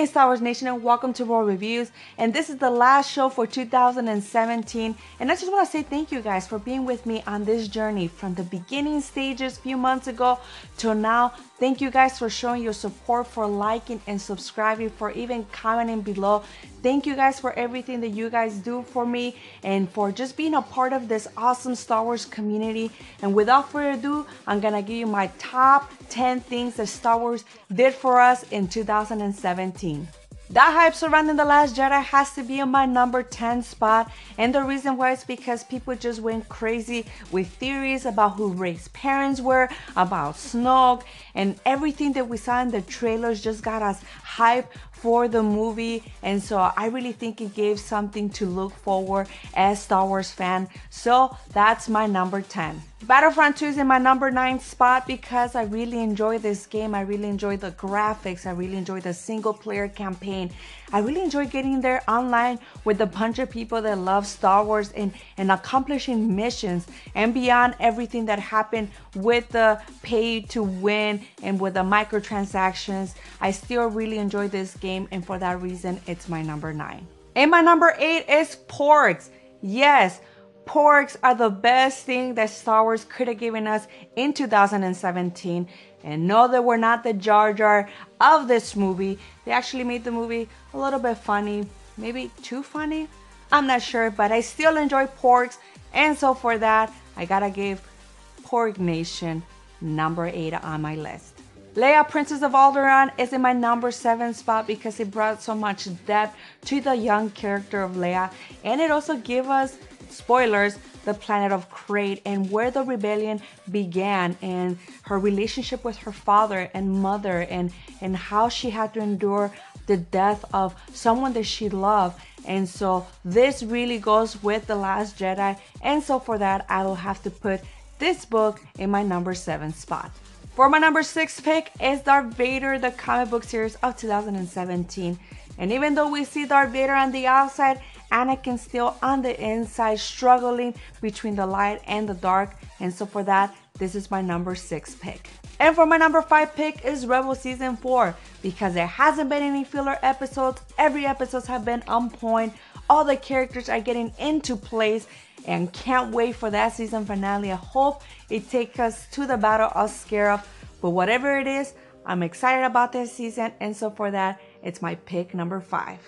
Greetings, Star Wars Nation, and welcome to Royal Reviews. And this is the last show for 2017. And I just want to say thank you guys for being with me on this journey from the beginning stages a few months ago till now. Thank you guys for showing your support, for liking and subscribing, for even commenting below. Thank you guys for everything that you guys do for me and for just being a part of this awesome Star Wars community. And without further ado, I'm gonna give you my top 10 things that Star Wars did for us in 2017. That hype surrounding The Last Jedi has to be in my number 10 spot, and the reason why is because people just went crazy with theories about who Rey's parents were, about Snoke, and everything that we saw in the trailers just got us hype for the movie. And so I really think it gave something to look forward as Star Wars fan. So that's my number 10 Battlefront 2 is in my number 9 spot because I really enjoy this game I really enjoy the graphics I really enjoy the single player campaign I really enjoy getting there online with a bunch of people that love Star Wars and, and accomplishing missions and beyond everything that happened with the pay to win and with the microtransactions. I still really enjoy this game and for that reason, it's my number nine. And my number eight is porgs. Yes, porgs are the best thing that Star Wars could have given us in 2017. And no, they were not the Jar Jar of this movie. They actually made the movie a little bit funny, maybe too funny. I'm not sure, but I still enjoy porgs. And so for that, I gotta give Porg Nation number 8 on my list. Leia, Princess of Alderaan is in my number 7 spot because it brought so much depth to the young character of Leia and it also gave us, spoilers, the planet of Crait and where the rebellion began and her relationship with her father and mother and, and how she had to endure the death of someone that she loved. And so this really goes with The Last Jedi. And so for that, I will have to put this book in my number seven spot. For my number six pick is Darth Vader, the comic book series of 2017. And even though we see Darth Vader on the outside, Anakin still on the inside struggling between the light and the dark. And so for that, this is my number six pick. And for my number five pick is Rebel Season 4 because there hasn't been any filler episodes. Every episodes have been on point. All the characters are getting into place and can't wait for that season finale. I hope it takes us to the battle of Scarif. But whatever it is, I'm excited about this season. And so for that, it's my pick number five.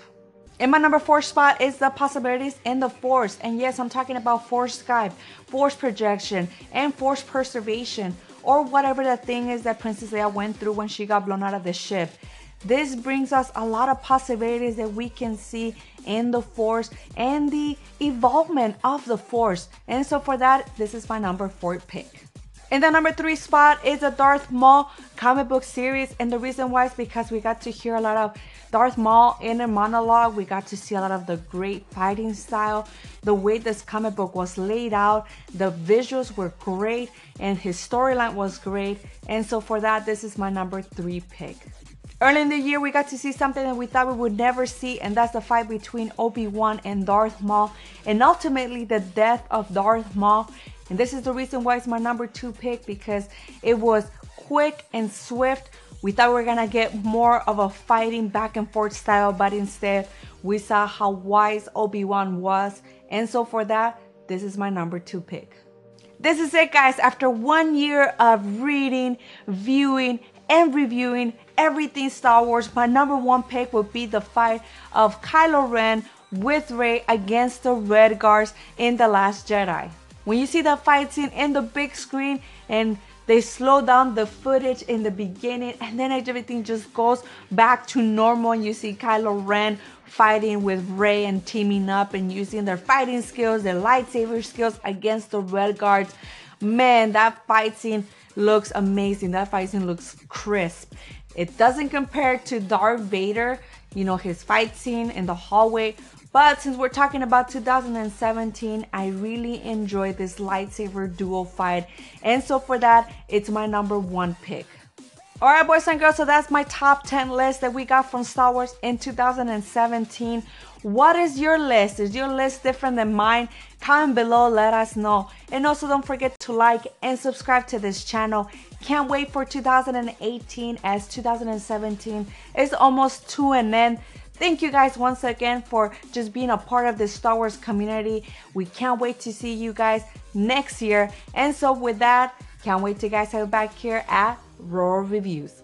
In my number four spot is the possibilities in the force. And yes, I'm talking about force Skype, force projection, and force preservation, or whatever the thing is that Princess Leia went through when she got blown out of the ship. This brings us a lot of possibilities that we can see in the force and the evolvement of the force. And so for that, this is my number four pick. In the number three spot is the Darth Maul comic book series. And the reason why is because we got to hear a lot of Darth Maul in a monologue. We got to see a lot of the great fighting style, the way this comic book was laid out. The visuals were great and his storyline was great. And so for that, this is my number three pick. Early in the year, we got to see something that we thought we would never see, and that's the fight between Obi-Wan and Darth Maul, and ultimately the death of Darth Maul. And this is the reason why it's my number two pick because it was quick and swift. We thought we were gonna get more of a fighting back and forth style, but instead we saw how wise Obi-Wan was. And so for that, this is my number two pick. This is it guys, after one year of reading, viewing, and reviewing everything Star Wars, my number one pick would be the fight of Kylo Ren with Rey against the Red Guards in The Last Jedi. When you see the fight scene in the big screen and they slow down the footage in the beginning and then everything just goes back to normal and you see Kylo Ren fighting with Rey and teaming up and using their fighting skills, their lightsaber skills against the Red Guards. Man, that fight scene looks amazing. That fight scene looks crisp. It doesn't compare to Darth Vader, you know, his fight scene in the hallway. But since we're talking about 2017, I really enjoy this lightsaber duel fight. And so for that, it's my number one pick. All right, boys and girls, so that's my top 10 list that we got from Star Wars in 2017. What is your list? Is your list different than mine? Comment below, let us know. And also don't forget to like and subscribe to this channel. Can't wait for 2018 as 2017 is almost to an end. Thank you guys once again for just being a part of this Star Wars community. We can't wait to see you guys next year. And so with that, can't wait to guys have back here at Roar Reviews.